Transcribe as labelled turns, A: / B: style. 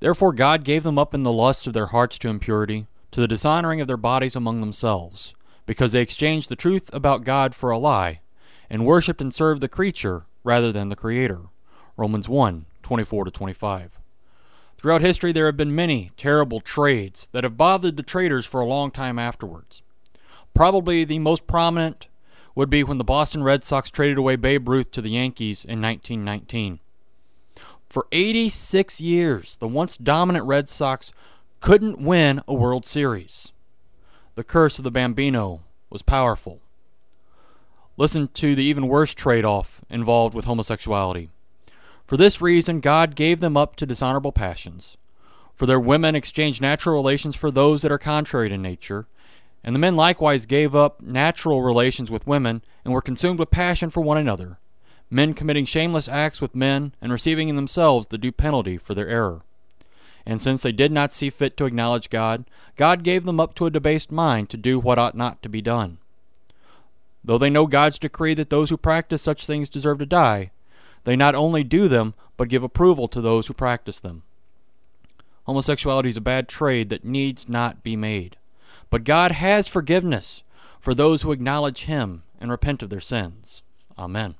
A: Therefore God gave them up in the lust of their hearts to impurity, to the dishonoring of their bodies among themselves, because they exchanged the truth about God for a lie, and worshipped and served the creature rather than the Creator. Romans 1 24 25. Throughout history, there have been many terrible trades that have bothered the traders for a long time afterwards. Probably the most prominent would be when the Boston Red Sox traded away Babe Ruth to the Yankees in 1919. For 86 years, the once dominant Red Sox couldn't win a World Series. The curse of the Bambino was powerful. Listen to the even worse trade off involved with homosexuality. For this reason, God gave them up to dishonorable passions. For their women exchanged natural relations for those that are contrary to nature. And the men likewise gave up natural relations with women and were consumed with passion for one another, men committing shameless acts with men and receiving in themselves the due penalty for their error. And since they did not see fit to acknowledge God, God gave them up to a debased mind to do what ought not to be done. Though they know God's decree that those who practice such things deserve to die, they not only do them, but give approval to those who practice them. Homosexuality is a bad trade that needs not be made. But God has forgiveness for those who acknowledge Him and repent of their sins. Amen.